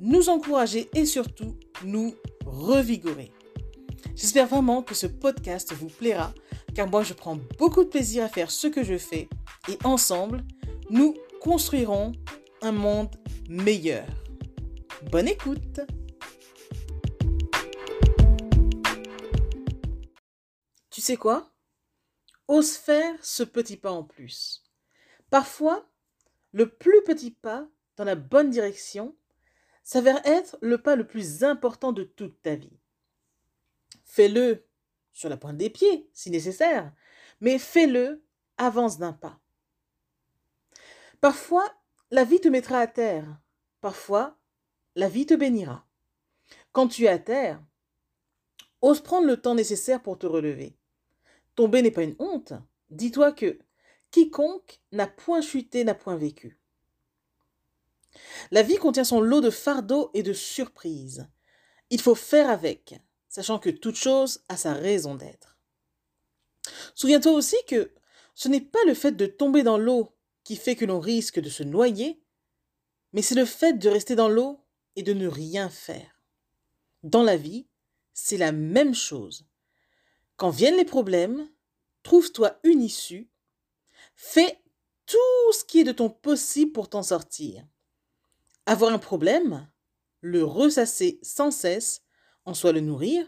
nous encourager et surtout nous revigorer. J'espère vraiment que ce podcast vous plaira car moi je prends beaucoup de plaisir à faire ce que je fais et ensemble, nous construirons un monde meilleur. Bonne écoute Tu sais quoi? Ose faire ce petit pas en plus. Parfois, le plus petit pas dans la bonne direction s'avère être le pas le plus important de toute ta vie. Fais-le sur la pointe des pieds, si nécessaire, mais fais-le, avance d'un pas. Parfois, la vie te mettra à terre, parfois, la vie te bénira. Quand tu es à terre, ose prendre le temps nécessaire pour te relever. Tomber n'est pas une honte. Dis-toi que quiconque n'a point chuté n'a point vécu. La vie contient son lot de fardeaux et de surprises. Il faut faire avec, sachant que toute chose a sa raison d'être. Souviens-toi aussi que ce n'est pas le fait de tomber dans l'eau qui fait que l'on risque de se noyer, mais c'est le fait de rester dans l'eau et de ne rien faire. Dans la vie, c'est la même chose. Quand viennent les problèmes, trouve-toi une issue, fais tout ce qui est de ton possible pour t'en sortir. Avoir un problème, le ressasser sans cesse, en soi le nourrir,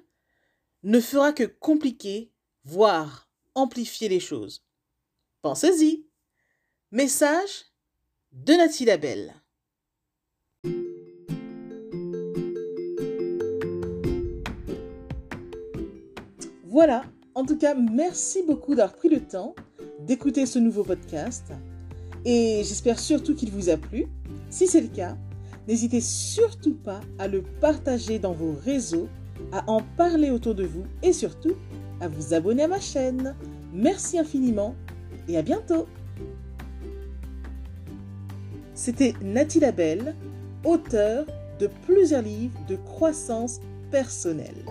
ne fera que compliquer, voire amplifier les choses. Pensez-y. Message de Nathalie Labelle. Voilà, en tout cas, merci beaucoup d'avoir pris le temps d'écouter ce nouveau podcast et j'espère surtout qu'il vous a plu. Si c'est le cas, N'hésitez surtout pas à le partager dans vos réseaux, à en parler autour de vous et surtout à vous abonner à ma chaîne. Merci infiniment et à bientôt. C'était Nathalie Labelle, auteure de plusieurs livres de croissance personnelle.